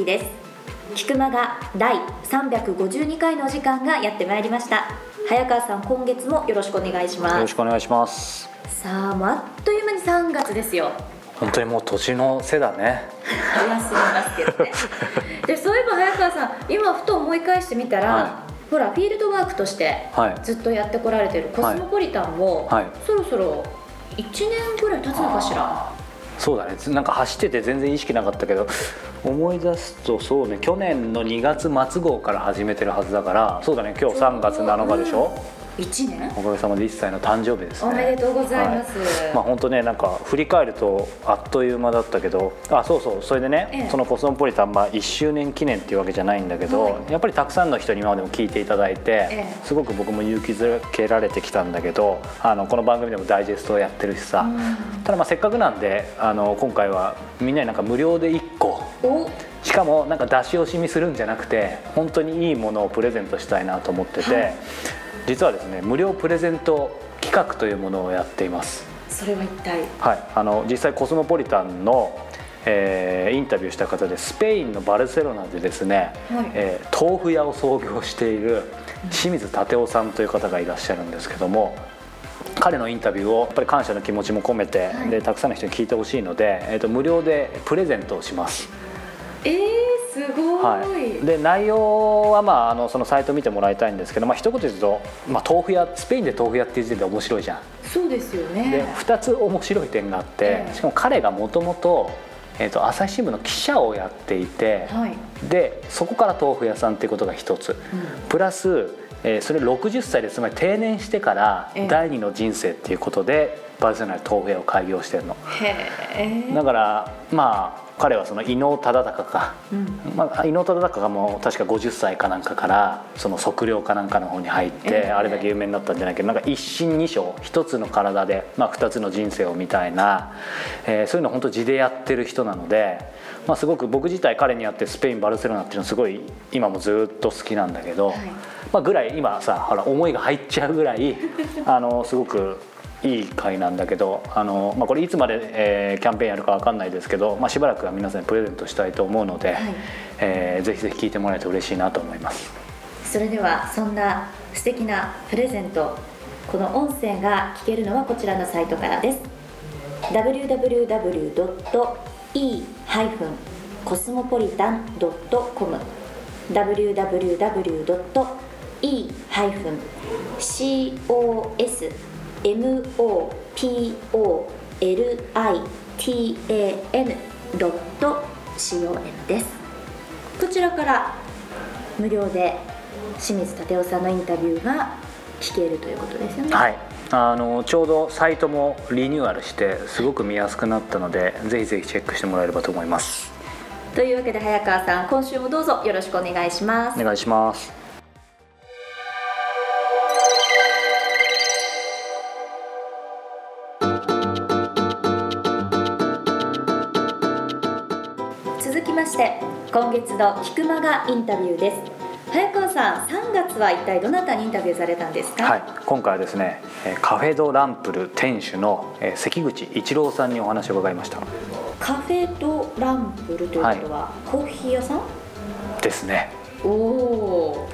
きです。菊間が第352回のお時間がやってまいりました。早川さん今月もよろしくお願いします。よろしくお願いします。さあもうあっという間に3月ですよ。本当にもう年の瀬だね。早すぎますけどね。でそういえば早川さん今ふと思い返してみたら、はい。ほらフィールドワークとしてはい。ずっとやってこられてるコスモポリタンも、はい。そろそろ1年ぐらい経つのかしら？そうだね。なんか走ってて全然意識なかったけど思い出すとそうね去年の2月末号から始めてるはずだからそうだね今日3月7日でしょ、1年？おかげさまで1歳の誕生日ですね。おめでとうございます、はい。まあ本当ねなんか振り返るとあっという間だったけどあそうそうそれでね、ええ。そのコスモポリタン、まあ、1周年記念っていうわけじゃないんだけど、はい。やっぱりたくさんの人に今までも聞いていただいて、ええ。すごく僕も勇気づけられてきたんだけどあのこの番組でもダイジェストをやってるしさ、うん。ただまあせっかくなんであの今回はみんなになんか無料で1個。お。しかもなんか出し惜しみするんじゃなくて本当にいいものをプレゼントしたいなと思ってて、はい実はですね無料プレゼント企画というものをやっています。それは一体？はい、あの実際コスモポリタンの、えーインタビューした方でスペインのバルセロナでですね、はいえー豆腐屋を創業している清水立夫さんという方がいらっしゃるんですけども彼のインタビューをやっぱり感謝の気持ちも込めて、はいでたくさんの人に聞いてほしいので、えー、と無料でプレゼントをします。えー、すごい、はい、で内容は、まあ、あのそのサイト見てもらいたいんですけど、まあ一言で言うと、まあ、豆腐屋スペインで豆腐屋っていう時点で面白いじゃん。そうですよでね2つ面白い点があって、ええ。しかも彼がもともと朝日新聞の記者をやっていて、はい、でそこから豆腐屋さんっていうことが一つ、プラス、えーそれ60歳でつまり定年してからええ。第二の人生っていうことでバルセロナで豆腐屋を開業してるの。へえ。だからまあ彼はその伊能忠敬か、うん。まあ、伊能忠敬がもう確か50歳かなんかからその測量かなんかの方に入って、ええ。あれだけ有名になったんじゃないけどなんか一心二生一つの体で、まあ、二つの人生をみたいな、えーそういうの本当地でやってる人なので、まあ、すごく僕自体彼にやってスペインバルセロナっていうのすごい今もずっと好きなんだけど、はい。まあ、ぐらい今さほら思いが入っちゃうぐらいあのすごくいい回なんだけどあの、まあ、これいつまで、えーキャンペーンやるかわかんないですけど、まあ、しばらくは皆さんにプレゼントしたいと思うので、はい。えーぜひぜひ聞いてもらえると嬉しいなと思います。それではそんな素敵なプレゼントこの音声が聞けるのはこちらのサイトからです。www.e-cosmopolitan.com www.e-cosmopolitan.com ですこちらから無料で清水立夫さんのインタビューが聞けるということですよね。はいあのちょうどサイトもリニューアルしてすごく見やすくなったのでぜひぜひチェックしてもらえればと思いますというわけで早川さん今週もどうぞよろしくお願いします。お願いしますまして今月の菊間がインタビューです。早川さん3月は一体どなたにインタビューされたんですか？はい、今回はですねえーカフェドランプル店主のえー関口一郎さんにお話を伺いましたカフェドランプルということは、コーヒー屋さん？ですねおお。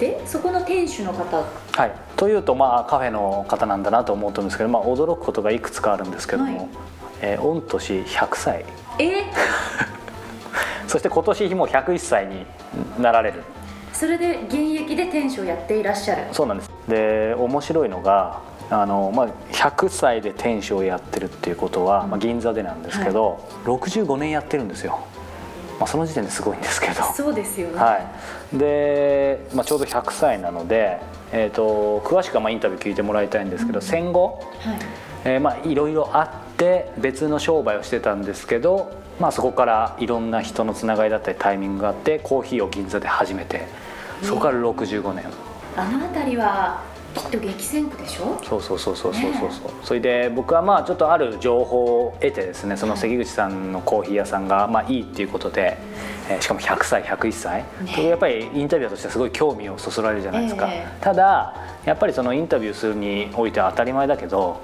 でそこの店主の方？はい、というとまあカフェの方なんだなと思うと思うんですけど、まあ、驚くことがいくつかあるんですけども、はいえー御年100歳え？そして今年もう101歳になられる。それで現役で店主をやっていらっしゃる。そうなんです。で面白いのがあの、まあ、100歳で店主をやってるっていうことは、まあ、銀座でなんですけど、65年やってるんですよ、まあ、その時点ですごいんですけど。そうですよね。はい、で、まあ、ちょうど100歳なので、えー、と詳しくはまあインタビュー聞いてもらいたいんですけど、戦後、はい。えーまあ、いろいろあって別の商売をしてたんですけど、まあ、そこからいろんな人のつながりだったりタイミングがあってコーヒーを銀座で始めてそこから65年。あの辺りはきっと激戦区でしょ？そうそうそうそうそうそうねそう。それで僕はまあちょっとある情報を得てですねその関口さんのコーヒー屋さんがまあいいっていうことで、えーしかも100歳101歳、ねやっぱりインタビュアーとしてはすごい興味をそそられるじゃないですか、ええ。ただやっぱりそのインタビューするにおいては当たり前だけど、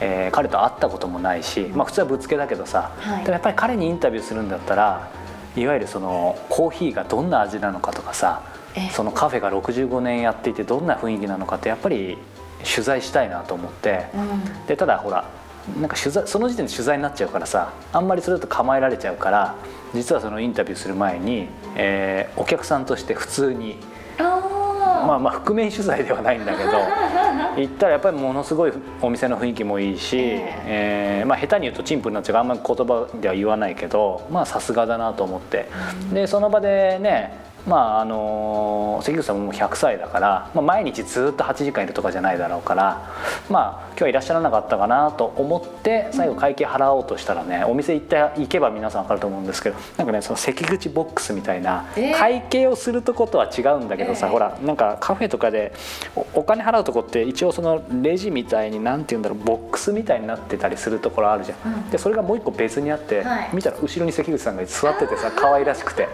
えー彼と会ったこともないし、まあ、普通はぶつけだけどさ、はい。でもやっぱり彼にインタビューするんだったらいわゆるそのコーヒーがどんな味なのかとかさそのカフェが65年やっていてどんな雰囲気なのかってやっぱり取材したいなと思って、うん、でただほらなんか取材その時点で取材になっちゃうからさあんまりそれだと構えられちゃうから実はそのインタビューする前に、えー、お客さんとして普通にまあまあ覆面取材ではないんだけど 行ったらやっぱりものすごいお店の雰囲気もいいし、えー、まあ、下手に言うと陳腐になっちゃう。あんまり言葉では言わないけどまあさすがだなと思って。でその場でねまああの関口さんももう100歳だから、まあ、毎日ずっと8時間いるとかじゃないだろうからまあ今日はいらっしゃらなかったかなと思って最後会計払おうとしたらねお店行って行けば皆さん分かると思うんですけどなんかねその関口ボックスみたいな会計をするとことは違うんだけどさ、えー、ほらなんかカフェとかでお金払うとこって一応そのレジみたいに何て言うんだろうボックスみたいになってたりするところあるじゃん。うん、でそれがもう一個別にあって、はい、見たら後ろに関口さんが座っててさ可愛らしくて。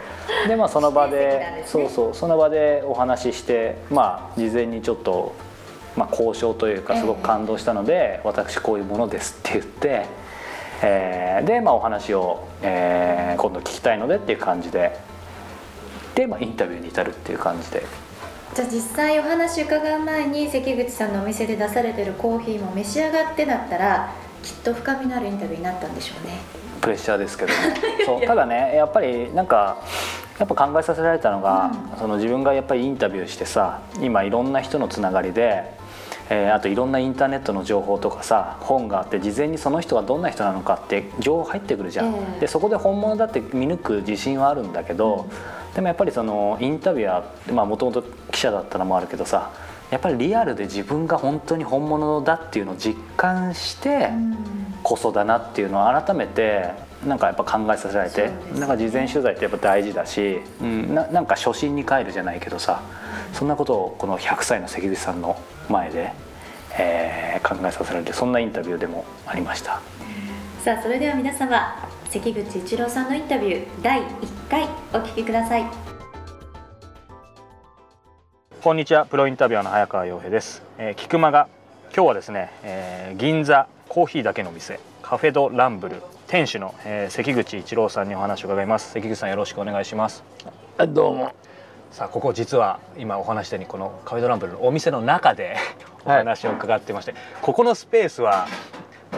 でまあその場で、そうそう。その場でお話ししてまあ事前にちょっとまあ、交渉というかすごく感動したので、私こういうものですって言って、えー、で、まあ、お話を、えー、今度聞きたいのでっていう感じでで、まあ、インタビューに至るっていう感じで。じゃあ実際お話伺う前に関口さんのお店で出されてるコーヒーも召し上がってだったらきっと深みのあるインタビューになったんでしょうね。プレッシャーですけど、ね、そうただねやっぱりなんかやっぱ考えさせられたのが、うん、その自分がやっぱりインタビューしてさ今いろんな人のつながりでえー、あといろんなインターネットの情報とかさ本があって事前にその人はどんな人なのかって情報入ってくるじゃん、えー、でそこで本物だって見抜く自信はあるんだけど、うん、でもやっぱりそのインタビュアーもともと記者だったのもあるけどさやっぱりリアルで自分が本当に本物だっていうのを実感してこそだなっていうのを改めてなんかやっぱ考えさせられて、なんか事前取材ってやっぱ大事だし、うん、ななんか初心に帰るじゃないけどさそんなことをこの100歳の関口さんの前で、えー、考えさせられてそんなインタビューでもありました。さあそれでは皆様関口一郎さんのインタビュー第1回お聞きください。こんにちはプロインタビュアーの早川洋平です、えー、菊間が今日はですね、えー、銀座コーヒーだけの店カフェドランブル店主の、えー、関口一郎さんにお話を伺います。関口さんよろしくお願いします。どうも。さあここ実は今お話したようにこのカフェドランブルのお店の中でお話を伺ってまして、はい、ここのスペースは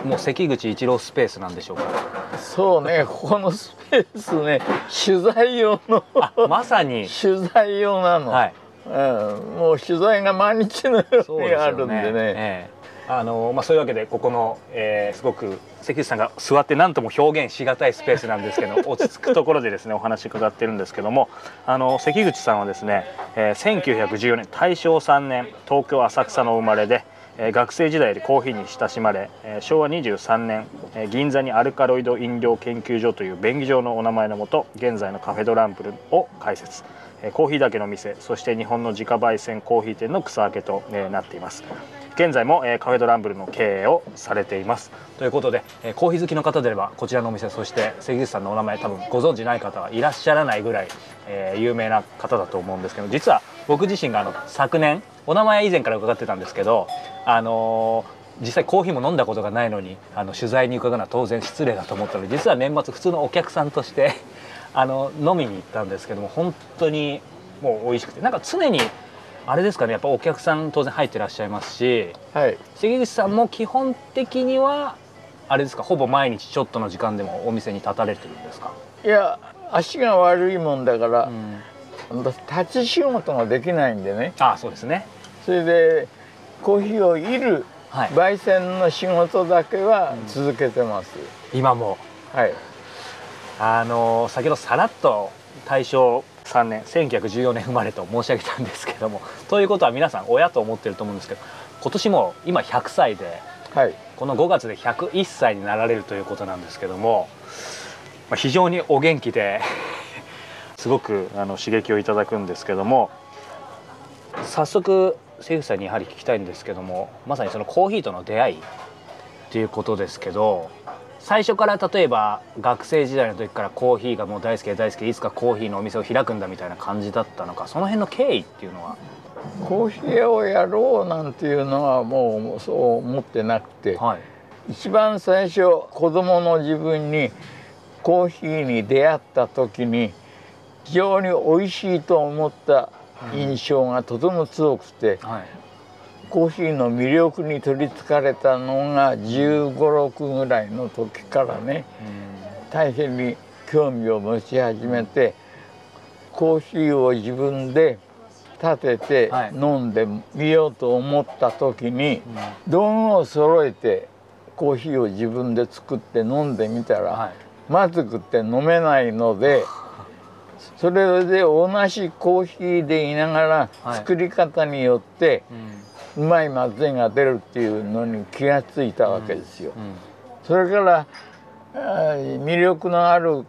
もう関口一郎スペースなんでしょうか？そうねここのスペースね取材用のまさに。取材用なの、はい、うん、もう取材が毎日のようにあるんでね、あのまあ、そういうわけでここの、えー、すごく関口さんが座って何とも表現しがたいスペースなんですけど 落ち着くところでですねお話伺ってるんですけどもあの関口さんはですね、えー、1914年大正3年東京浅草の生まれで、えー、学生時代でコーヒーに親しまれ、えー、昭和23年、えー、銀座にアルカロイド飲料研究所という便宜上のお名前のもと現在のカフェドランプルを開設。コーヒーだけの店そして日本の自家焙煎コーヒー店の草分けとなっています現在も、えカフェドランブルの経営をされています。ということで、えコーヒー好きの方であればこちらのお店そして関口さんのお名前多分ご存知ない方はいらっしゃらないぐらい、え、有名な方だと思うんですけど実は僕自身があの昨年お名前以前から伺ってたんですけどあのー実際コーヒーも飲んだことがないのにあの取材に伺うのは当然失礼だと思ったので実は年末普通のお客さんとしてあの飲みに行ったんですけども本当にもう美味しくてなんか常にあれですかねやっぱお客さん当然入ってらっしゃいますし、はい、関口さんも基本的にはあれですかほぼ毎日ちょっとの時間でもお店に立たれてるんですか？いや足が悪いもんだから、うん、立ち仕事ができないんでね。あそうですね。それでコーヒーをいる焙煎の仕事だけは続けてます、うん、今も。はい。あの先ほどさらっと大正3年1914年生まれと申し上げたんですけどもということは皆さん親と思ってると思うんですけど今年も今100歳で、はい、この5月で101歳になられるということなんですけども、まあ、非常にお元気で すごくあの刺激をいただくんですけども早速関口さんにやはり聞きたいんですけどもまさにそのコーヒーとの出会いっていうことですけど最初から例えば学生時代の時からコーヒーがもう大好きで大好きでいつかコーヒーのお店を開くんだみたいな感じだったのかその辺の経緯っていうのは？コーヒー屋をやろうなんていうのはもうそう思ってなくて、はい、一番最初子供の自分にコーヒーに出会った時に非常に美味しいと思った印象がとても強くて、はい、コーヒーの魅力に取りつかれたのが1 5 6ぐらいの時からね、大変に興味を持ち始めてコーヒーを自分で立てて飲んでみようと思った時に、道具を揃えてコーヒーを自分で作って飲んでみたら、まずくって飲めないので。それで同じコーヒーでいながら作り方によって、うまいまずいが出るっていうのに気がついたわけですよ。それから魅力のある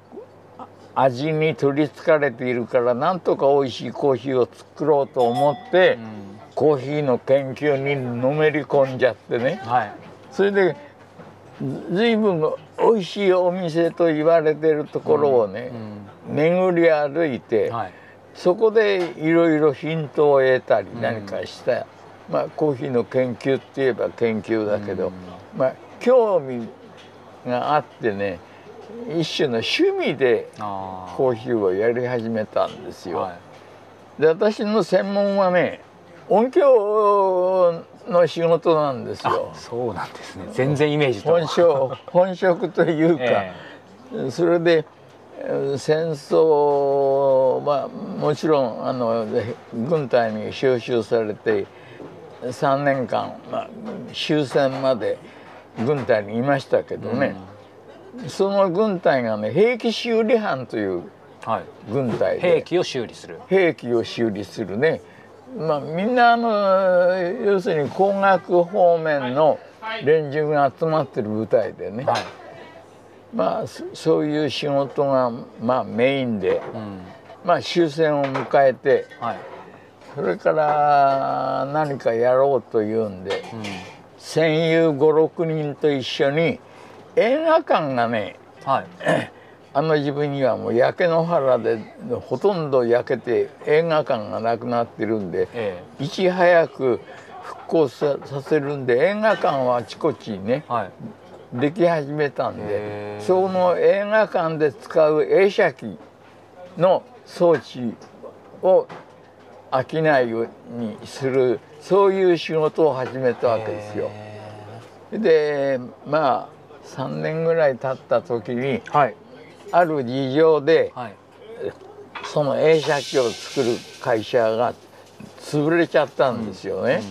味に取りつかれているからなんとか美味しいコーヒーを作ろうと思って、うん、コーヒーの研究にのめり込んじゃってね、はい、それで随分美味しいお店と言われてるところをね、うん。うん、巡り歩いて、はい、そこでいろいろヒントを得たり何かした、まあコーヒーの研究って言えば研究だけど、まあ興味があってね一種の趣味でコーヒーをやり始めたんですよ。はい、で私の専門はね音響の仕事なんですよ。そうなんですね。全然イメージ本職本職というか、えー、それで戦争まあもちろんあの軍隊に招集されて3年間、まあ、終戦まで軍隊にいましたけどね。うん。その軍隊がね兵器修理班という軍隊で、はい、兵器を修理する。兵器を修理するね。まあみんなあの要するに工学方面の連中が集まってる部隊でね、はい、まあそういう仕事がまあメインで、うん、まあ終戦を迎えて、はい、それから何かやろうというんで、うん、戦友56人と一緒に映画館がね、はい、あの自分にはもう焼け野原でほとんど焼けて映画館がなくなってるんで、ええ、いち早く復興させるんで映画館はあちこちにね、はい、でき始めたんでその映画館で使う映写機の装置を商いにするそういう仕事を始めたわけですよ。でまあ3年ぐらい経った時に、はい、ある事情で、はい、その映写機を作る会社が潰れちゃったんですよね。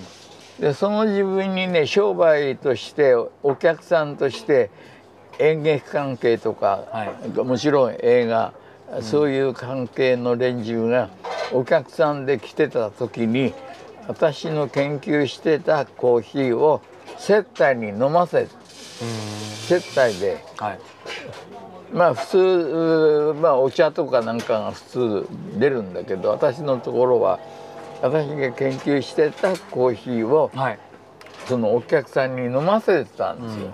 うんうん、でその自分にね商売としてお客さんとして演劇関係とか、はい、もちろん映画、うん、そういう関係の連中がお客さんで来てた時に私の研究してたコーヒーを接待に飲ませ接待で、はい、まあ普通、まあ、お茶とかなんかが普通出るんだけど私のところは私が研究してたコーヒーを、はい、そのお客さんに飲ませてたんですよ。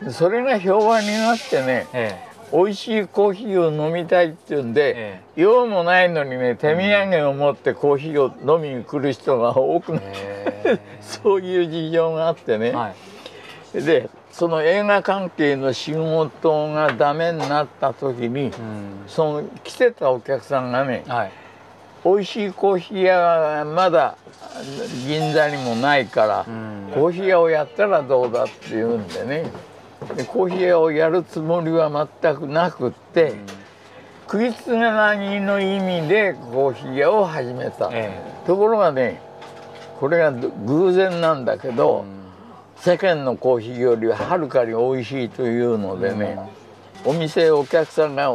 うんうん、それが評判になってね、ええ美味しいコーヒーを飲みたいっていうんで、ええ、用もないのにね手土産を持ってコーヒーを飲みに来る人が多くなって、え。そういう事情があってね、はい、でその映画関係の仕事がダメになった時に、うん、その来てたお客さんがね、はい、美味しいコーヒー屋がまだ銀座にもないから、うん、コーヒー屋をやったらどうだって言うんでね。でコーヒー屋をやるつもりは全くなくって、うん、食いつなぎの意味でコーヒー屋を始めた、ええ、ところがねこれが偶然なんだけど、うん。世間のコーヒーよりははるかに美味しいというのでね、お店お客さんが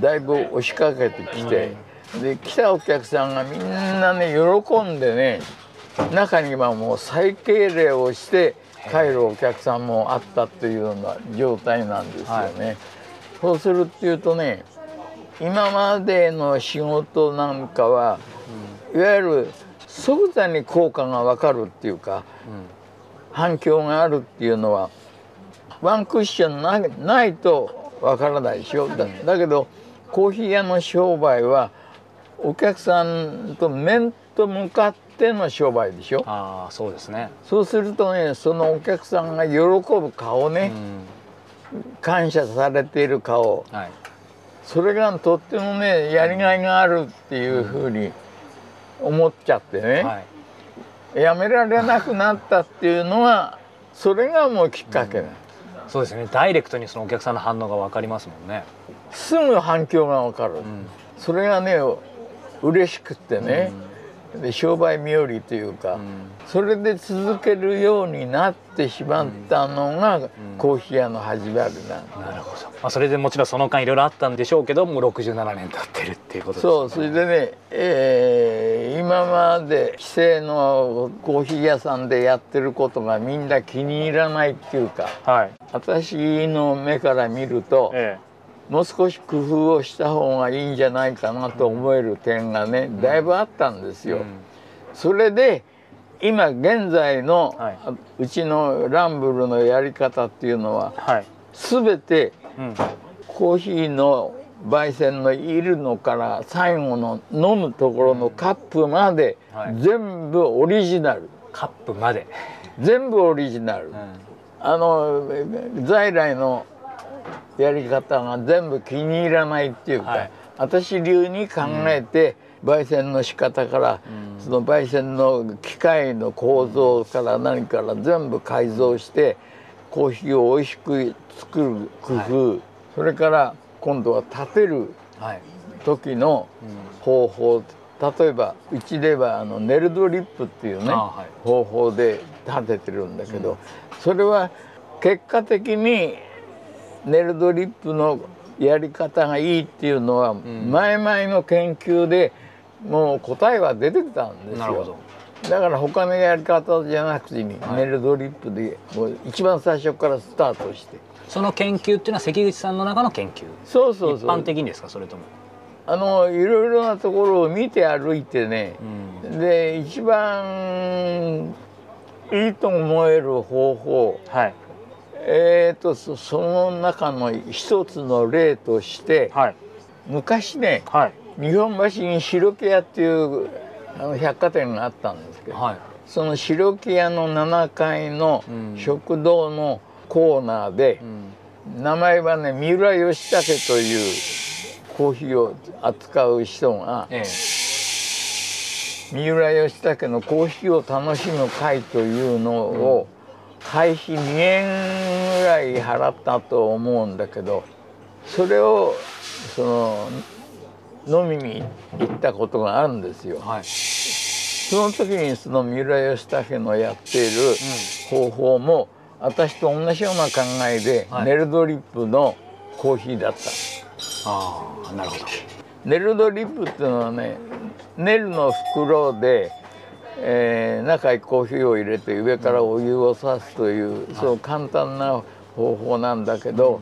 だいぶ押しかけてきて、で来たお客さんがみんなね喜んでね中にはもう再敬礼をして帰るお客さんもあったというような状態なんですよね。はい、そうするっていうとね今までの仕事なんかは、いわゆる即座に効果が分かるっていうか、反響があるっていうのはワンクッションなないとわからないでしょ。だだけどコーヒー屋の商売はお客さんと面と向かっての商売でしょ。あそうですね。そうするとねそのお客さんが喜ぶ顔ね、感謝されている顔、はい、それがとってもねやりがいがあるっていうふうに思っちゃってね、はい、やめられなくなったっていうのはそれがもうきっかけだ、そうですね。ダイレクトにそのお客さんの反応が分かりますもんね、すぐ反響が分かる、うん。それがね嬉しくってね、で商売冥利というか、うん。それで続けるようになってしまったのが、コーヒー屋の始まりなんだ。なるほど、まあ、それでもちろんその間いろいろあったんでしょうけどもう67年経ってるっていうことですね。そうそれでね、えー今まで規制のコーヒー屋さんでやってることがみんな気に入らないっていうかはい。私の目から見るとえもう少し工夫をした方がいいんじゃないかなと思える点がねだいぶあったんですよ。それで今現在の、うちのランブルのやり方っていうのははい、全てうん、コーヒーの焙煎のいるのから最後の飲むところのカップまではい。全部オリジナル。カップまで、全部オリジナル。うん。あの在来のやり方が全部気に入らないっていうか、はい。私流に考えて焙煎の仕方から、その焙煎の機械の構造から何から全部改造してコーヒーを美味しく作る工夫、それから今度は立てるはい。時の方法例えばうちではあのネルドリップっていうね、方法で立ててるんだけど、それは結果的にネルドリップのやり方がいいっていうのはん。前々の研究でもう答えは出てきたんですなるほど。よ。だから他のやり方じゃなくてネルドリップでもう一番最初からスタートして。その研究っていうのは関口さんの中の研究？そうそうそう。一般的にですか？それとも、あのいろいろなところを見て歩いてね、うん。で一番いいと思える方法はいえー、とそその中の一つの例としてはい。昔ねはい。日本橋に白木屋っていうあの百貨店があったんですけど、はい。その白木屋の7階のうん。食堂のコーナーでう、ん。名前はね三浦義武というコーヒーを扱う人がええ。三浦義武のコーヒーを楽しむ会というのを会費2円ぐらい払ったと思うんだけどそれをその飲みに行ったことがあるんですよ。はいその時にその三浦義武のやっている方法も私と同じような考えで、はいネルドリップのコーヒーだった。ああなるほどネルドリップっていうのはねネルの袋で、えー中にコーヒーを入れて上からお湯をさすという、その簡単な方法なんだけど、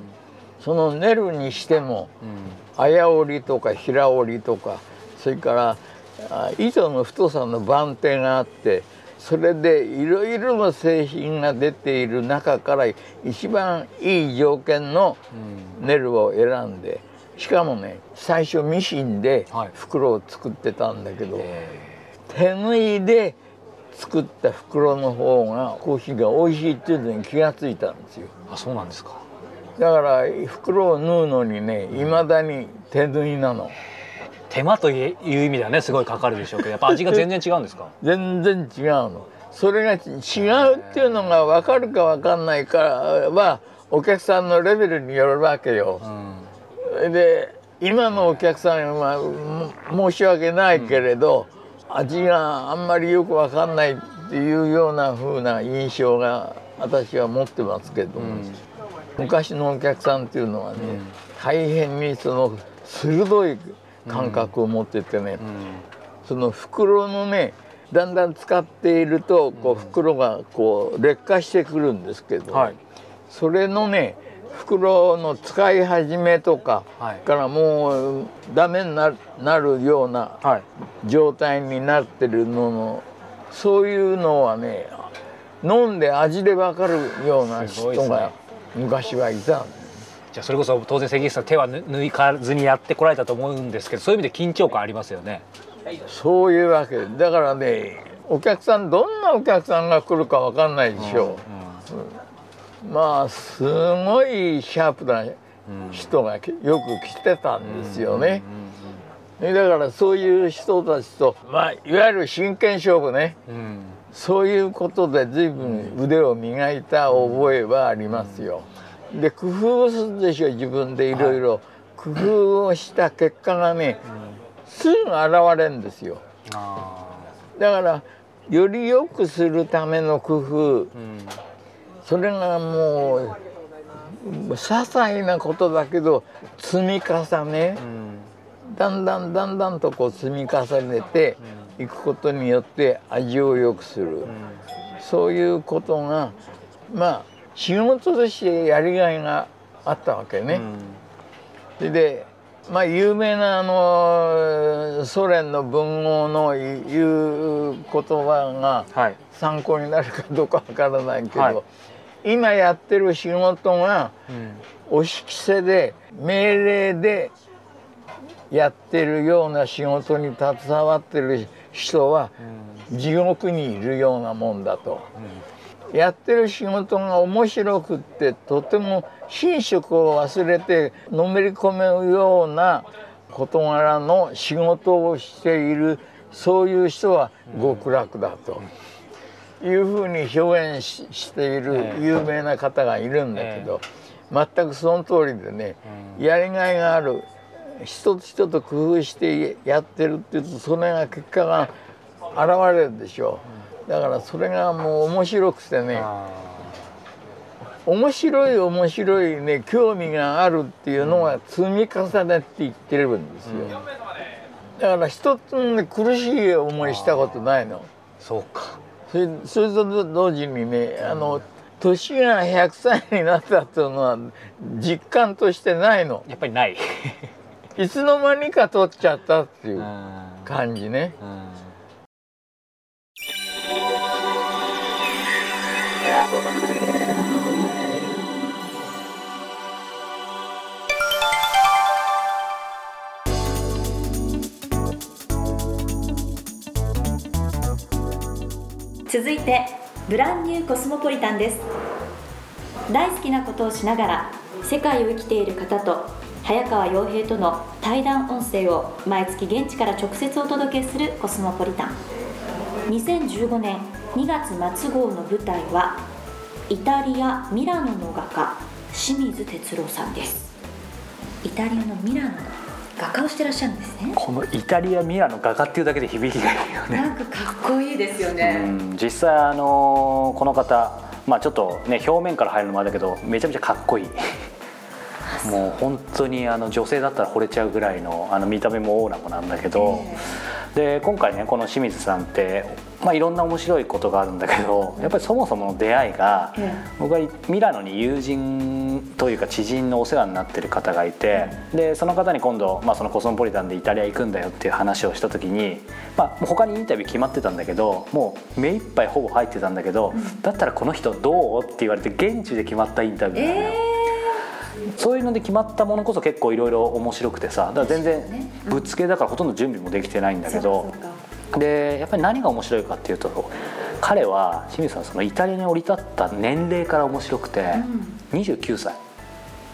そのネルにしてもうん。綾織りとか平織りとかそれからあ糸の太さの番手があってそれでいろいろな製品が出ている中から一番いい条件のうん。ネルを選んでしかもね最初ミシンではい。袋を作ってたんだけど、え手縫いで作った袋の方がコーヒーが美味しいっていうのに気がついたんですよ。えあそうなんですか。だから袋を縫うのにねいまだに手縫いなの。手間という意味ではねすごいかかるでしょうけどやっぱ味が全然違うんですか？全然違うの。それが違うっていうのが分かるか分かんないかはお客さんのレベルによるわけよ。うん。で今のお客さんはも申し訳ないけれど、味があんまりよく分かんないっていうような風な印象が私は持ってますけども、うん昔のお客さんっていうのはね、うん。大変にその鋭い感覚を持っててね、うん。その袋のねだんだん使っているとこう袋がこう劣化してくるんですけど、はい。それのね袋の使い始めとか、はい。からもうダメになるなるようなはい。状態になってるののそういうのはね飲んで味で分かるような人が昔はいた。んじゃあそれこそ当然関口さん手はぬ抜かずにやってこられたと思うんですけどそういう意味で緊張感ありますよね。そういうわけ。だからねお客さんどんなお客さんが来るか分かんないでしょう、まあすごいシャープな人がよく来てたんですよね。だからそういう人たちと、まあ、いわゆる真剣勝負ね、うん、そういうことで随分腕を磨いた覚えはありますよ。で工夫するでしょ自分でいろいろ。工夫をした結果がね、すぐ現れるんですよ。だからより良くするための工夫、それがもう些細なことだけど積み重ね、だんだんだんだんとこう積み重ねていくことによって味を良くする、そういうことがまあ仕事としてやりがいがあったわけね。それでまあ有名なあのソ連の文豪の言う言葉が参考になるかどうかわからないけど、はい、今やってる仕事が押し着せで命令でやってるような仕事に携わってる人は地獄にいるようなもんだと。やってる仕事が面白くってとても寝食を忘れてのめり込むような事柄の仕事をしているそういう人は極楽だというふうに表現している有名な方がいるんだけど全くその通りでねやりがいがある一つ一つ工夫してやってるっていうとそれが結果が現れるでしょう。だからそれがもう面白くてね面白い面白いね興味があるっていうのが積み重ねていってるんですよ、だから一つね苦しい思いしたことないの。そうかそれそれと同時にねあの年が100歳になったっていうのは実感としてないの。やっぱりない。いつの間にか取っちゃったっていう感じね。続いてブランニューコスモポリタンです。大好きなことをしながら世界を生きている方と早川洋平との対談音声を毎月現地から直接お届けするコスモポリタン。2015年2月末号の舞台はイタリア・ミラノの画家清水哲郎さんです。イタリアのミラノの画家をしてらっしゃるんですね。このイタリア・ミラノ画家っていうだけで響きがいいよね。なんかかっこいいですよね。実際あのこの方まあちょっとね表面から入るのもあれだけどめちゃめちゃかっこいい。もう本当にあの女性だったら惚れちゃうぐらいのあの見た目もオーラもなんだけど、で今回ねこの清水さんって、まあ、いろんな面白いことがあるんだけどやっぱりそもそもの出会いが、僕はミラノに友人というか知人のお世話になってる方がいて、でその方に今度、まあ、そのコスモポリタンでイタリア行くんだよっていう話をした時に、まあ、他にインタビュー決まってたんだけどもう目いっぱいほぼ入ってたんだけど、だったらこの人どうって言われて現地で決まったインタビューなのよ。えー。そういうので決まったものこそ結構いろいろ面白くてさだから全然ぶっつけだからほとんど準備もできてないんだけど、でやっぱり何が面白いかっていうと彼は清水さんそのイタリアに降り立った年齢から面白くて、うん、29歳。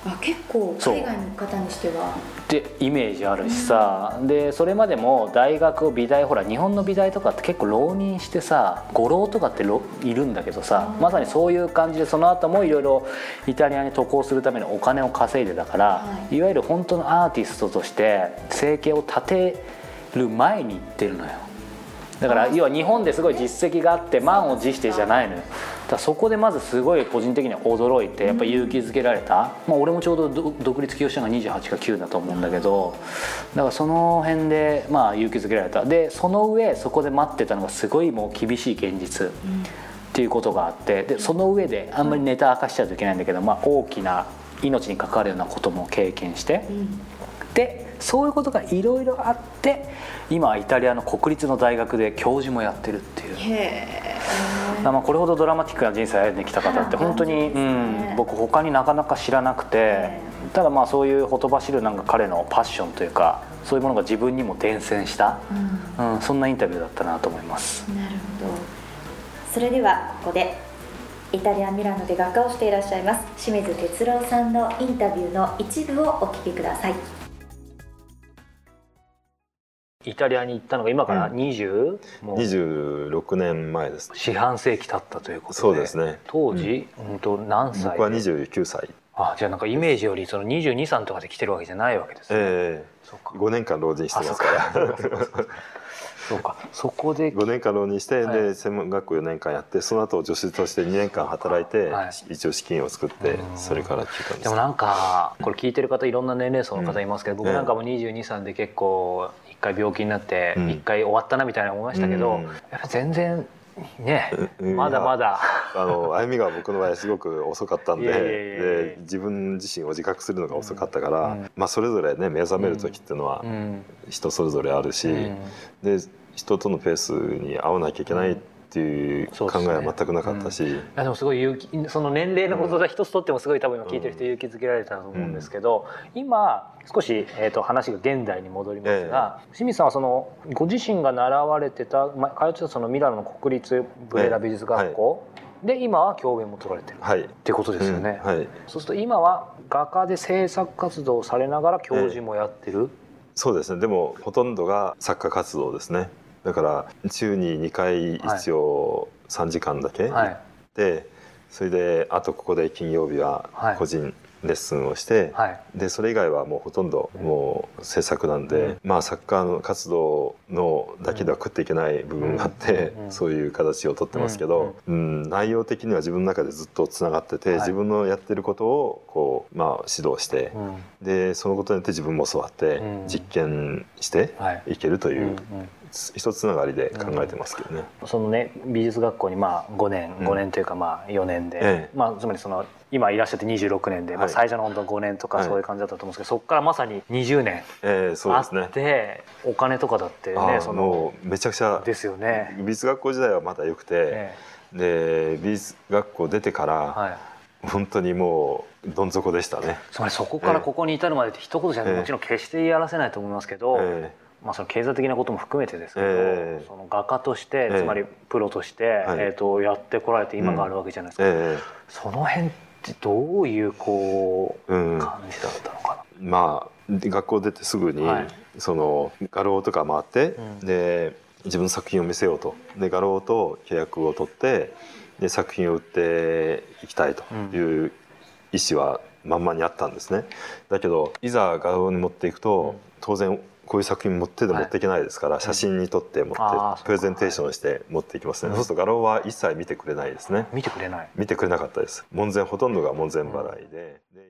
あ結構海外の方にしては。でイメージあるしさ、うん、でそれまでも大学美大ほら日本の美大とかって結構浪人してさ五浪とかっているんだけどさ、うん、まさにそういう感じでその後もいろいろイタリアに渡航するためのお金を稼いでたから、はい、いわゆる本当のアーティストとして生計を立てる前に行ってるのよだから要は日本ですごい実績があって満を持してじゃないのよ。だそこでまずすごい個人的には驚いてやっぱ勇気づけられた、まあ、俺もちょうど独立起業したのが28か9だと思うんだけどだからその辺でまあ勇気づけられた。でその上そこで待ってたのがすごいもう厳しい現実、っていうことがあってでその上であんまりネタ明かしちゃうといけないんだけど、まあ、大きな命に関わるようなことも経験して、でそういうことがいろいろあって今イタリアの国立の大学で教授もやってるっていう。まあこれほどドラマティックな人生歩んできた方って本当に、うん、僕他になかなか知らなくてただまあそういうほとばしるなんか彼のパッションというかそういうものが自分にも伝染した、うん、うん、そんなインタビューだったなと思います。なるほど。それではここでイタリア・ミラノで画家をしていらっしゃいます清水哲郎さんのインタビューの一部をお聞きくださいイタリアに行ったのが今から20、もう。26年前です四半世紀経ったということで。そうですね。当時、うん、と何歳？で僕は29歳。あじゃあなんかイメージよりその223とかで来てるわけじゃないわけですね、えそうか。え5年間浪人してますから。そうか。そこで。5年間浪人して、はい。で専門学校4年間やってその後助手として2年間働いて、はい。一応資金を作ってうん。それから来たんですでもなんかこれ聞いてる方いろんな年齢層の方いますけど、僕なんかも223で結構一回病気になってうん。一回終わったなみたいな思いましたけど、うん。やっぱ全然ねうん。まだまだ。あの歩みが僕の場合すごく遅かったんでで自分自身を自覚するのが遅かったから、うん。まあ、それぞれね目覚める時っていうのはうん。人それぞれあるし、うん。で人とのペースに合わなきゃいけないっていう考えは全くなかったし、いやでもすごい勇気その年齢のことが一つとってもすごい多分今聞いてる人勇気づけられたと思うんですけど、今少し、えー、と話が現代に戻りますが、清水さんはそのご自身が習われてた、まあ、通ってたそのミラノの国立ブレラ美術学校、で今は教鞭も取られてる。はい。っていうことですよね。うん。はい。そうすると今は画家で制作活動をされながら教授もやってる、そうですね。でもほとんどが作家活動ですねだから週に2回一応3時間だけ。行はい。って、それであとここで金曜日ははい。個人レッスンをして、はい。でそれ以外はもうほとんどもう制作なんで、うん。まあサッカーの活動のだけでは食っていけない部分があって、うんそういう形をとってますけど、うん内容的には自分の中でずっとつながってて、はい。自分のやってることをこう、まあ、指導して、うん。でそのことによって自分も教わって、うん。実験してはい。いけるという、うんうん一つながりで考えてますけどね。そのね美術学校にまあ5年うん。5年というかまあ4年で、ええ。まあつまりその今いらっしゃって26年で、まあ、はい。最初の本当5年とかはい。そういう感じだったと思うんですけど、そこからまさに20年あですね。って、お金とかだってねそのめちゃくちゃですよね。美術学校時代はまだ良くて、えで美術学校出てから、えはい、本当にもうどん底でしたね。つまりそこからここに至るまでって一言じゃええ。もちろん決して言い表せないと思いますけど、えまあ、その経済的なことも含めてですけど、ええ。その画家としてええ。つまりプロとして、はい。えー、とやってこられて今があるわけじゃないですえか、えその辺ってどういうこうえうん、感じだったのかまあで学校出てすぐに、はい。その画廊とか回って、うん。で自分の作品を見せようと。で画廊と契約を取ってで作品を売っていきたいという意思は満々にあったんですね。だけどいざ画廊に持っていくと、うん。当然こういう作品持ってで持っていけないですから、写真に撮って持って、プレゼンテーションして持っていきますね、うんそうすると画廊は一切見てくれないですね。見てくれない。見てくれなかったです。門前ほとんどが門前払いで,、でそ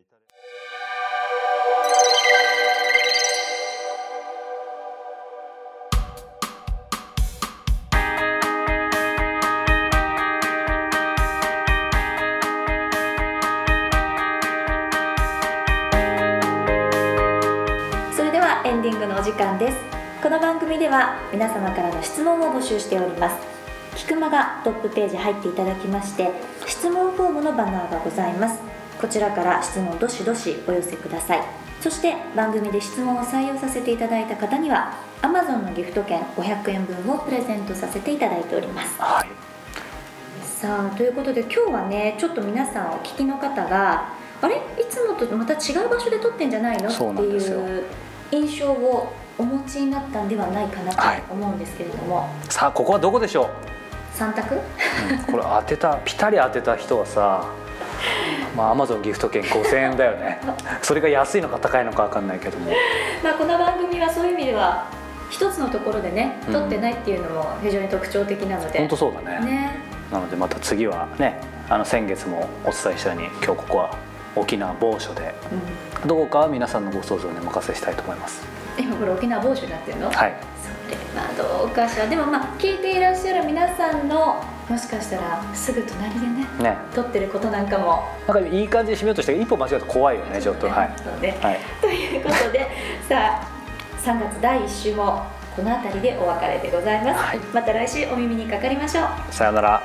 この番組では皆様からの質問を募集しております。菊間がトップページ入っていただきまして質問フォームのバナーがございます。こちらから質問どしどしお寄せください。そして番組で質問を採用させていただいた方には Amazon のギフト券500円分をプレゼントさせていただいております。はい。さあということで今日はねちょっと皆さんお聞きの方があれ？いつもとまた違う場所で撮ってんじゃないの？っていう印象をお持ちになったんではないかなはいと思うんですけれども、さあここはどこでしょ三択？う、これ当てたピタリ当てた人はさ まあアマゾンギフト券5000円だよね。それが安いのか高いのか分かんないけども。まあこの番組はそういう意味では一つのところでねうん。撮ってないっていうのも非常に特徴的なので、本当そうだね。ね。なのでまた次はねあの先月もお伝えしたように今日ここは沖縄某所でうん、どこかは皆さんのご想像にお任せしたいと思います今これ沖縄某所になってるの、はい。それはどうかしら？でもまあ聞いていらっしゃる皆さんのもしかしたらすぐ隣でねね。撮ってることなんかも。なんかいい感じで締めようとしたけど一歩間違うと怖いよねちょっと。はい。そうね。はい。ということでさあ3月第1週もこの辺りでお別れでございます、はい。また来週お耳にかかりましょう。さよなら